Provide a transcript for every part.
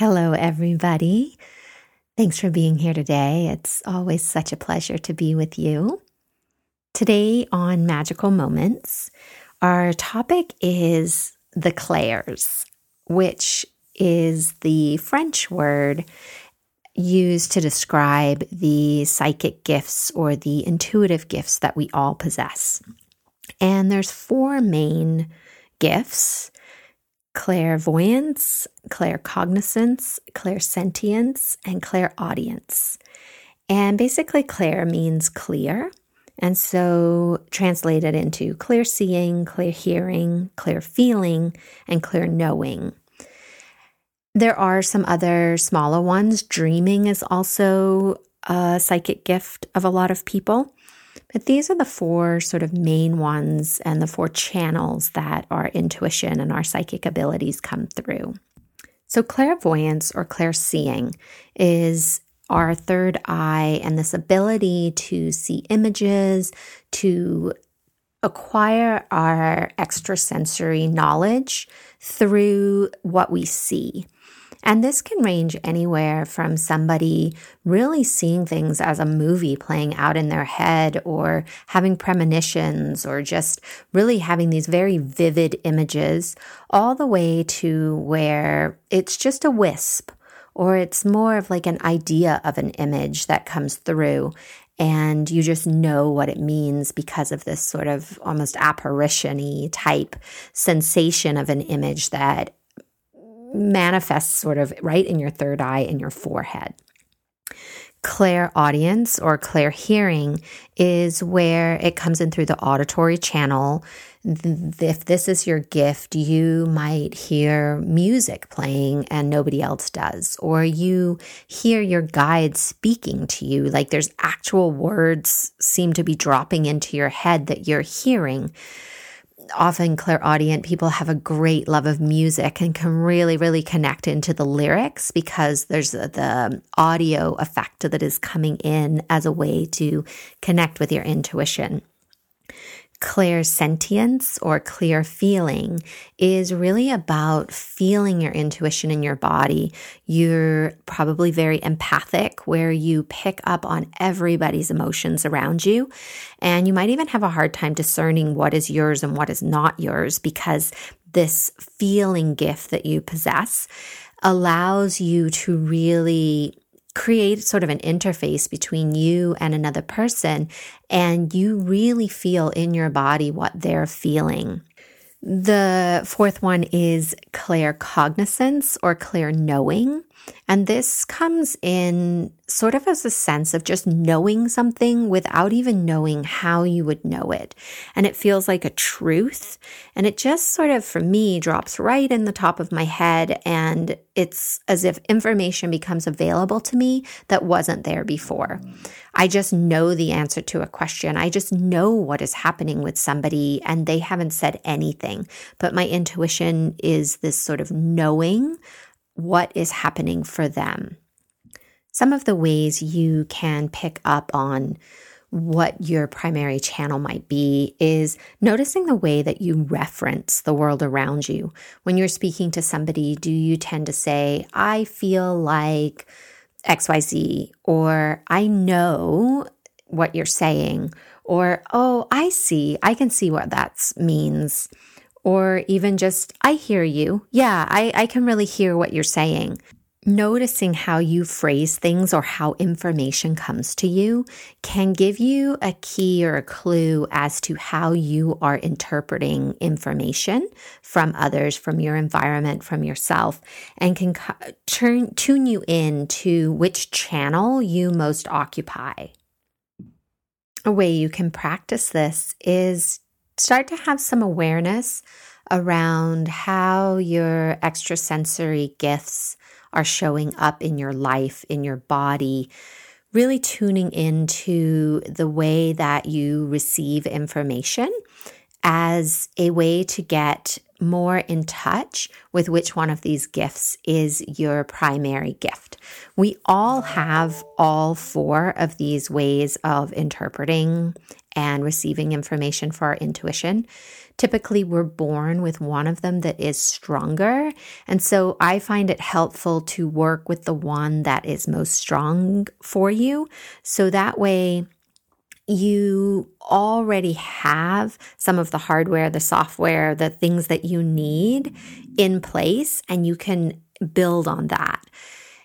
Hello, everybody. Thanks for being here today. It's always such a pleasure to be with you. Today on Magical Moments, our topic is the clairs, which is the French word used to describe the psychic gifts or the intuitive gifts that we all possess. And there's four main gifts clairvoyance, claircognizance, clairsentience, and clairaudience. And basically, clair means clear. And so, translated into clear seeing, clear hearing, clear feeling, and clear knowing. There are some other smaller ones. Dreaming is also a psychic gift of a lot of people. But these are the four sort of main ones and the four channels that our intuition and our psychic abilities come through. So, clairvoyance or clairseeing is our third eye and this ability to see images, to acquire our extrasensory knowledge through what we see. And this can range anywhere from somebody really seeing things as a movie playing out in their head or having premonitions or just really having these very vivid images, all the way to where it's just a wisp or it's more of like an idea of an image that comes through and you just know what it means because of this sort of almost apparition type sensation of an image that manifests sort of right in your third eye in your forehead. Clairaudience or clairhearing is where it comes in through the auditory channel. If this is your gift, you might hear music playing and nobody else does, or you hear your guide speaking to you, like there's actual words seem to be dropping into your head that you're hearing often clairaudient people have a great love of music and can really, really connect into the lyrics because there's the audio effect that is coming in as a way to connect with your intuition clairsentience or clear feeling is really about feeling your intuition in your body. You're probably very empathic, where you pick up on everybody's emotions around you. And you might even have a hard time discerning what is yours and what is not yours because this feeling gift that you possess allows you to really create sort of an interface between you and another person, and you really feel in your body what they're feeling. The fourth one is claircognizance or clear knowing. And this comes in sort of as a sense of just knowing something without even knowing how you would know it. And it feels like a truth. And it just sort of, for me, drops right in the top of my head. And it's as if information becomes available to me that wasn't there before. I just know the answer to a question. I just know what is happening with somebody and they haven't said anything. But my intuition is this sort of knowing what is happening for them. Some of the ways you can pick up on what your primary channel might be is noticing the way that you reference the world around you. When you're speaking to somebody, do you tend to say, I feel like XYZ, or I know what you're saying, or oh, I see, I can see what that means or even just, I hear you. Yeah, I, I can really hear what you're saying. Noticing how you phrase things or how information comes to you can give you a key or a clue as to how you are interpreting information from others, from your environment, from yourself, and can turn, tune you in to which channel you most occupy. A way you can practice this is start to have some awareness around how your extrasensory gifts are showing up in your life, in your body, really tuning into the way that you receive information as a way to get more in touch with which one of these gifts is your primary gift. We all have all four of these ways of interpreting and receiving information for our intuition. Typically, we're born with one of them that is stronger. And so I find it helpful to work with the one that is most strong for you. So that way, you already have some of the hardware, the software, the things that you need in place, and you can build on that.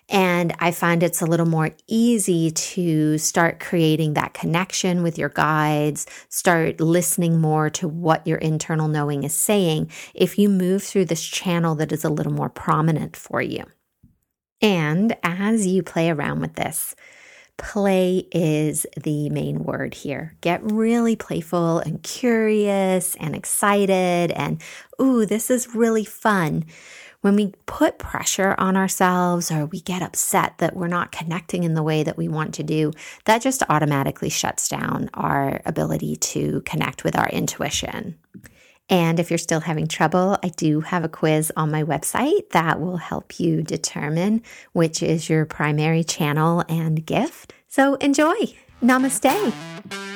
And I find it's a little more easy to start creating that connection with your guides, start listening more to what your internal knowing is saying if you move through this channel that is a little more prominent for you. And as you play around with this, Play is the main word here. Get really playful and curious and excited, and ooh, this is really fun. When we put pressure on ourselves or we get upset that we're not connecting in the way that we want to do, that just automatically shuts down our ability to connect with our intuition. And if you're still having trouble, I do have a quiz on my website that will help you determine which is your primary channel and gift. So enjoy. Namaste.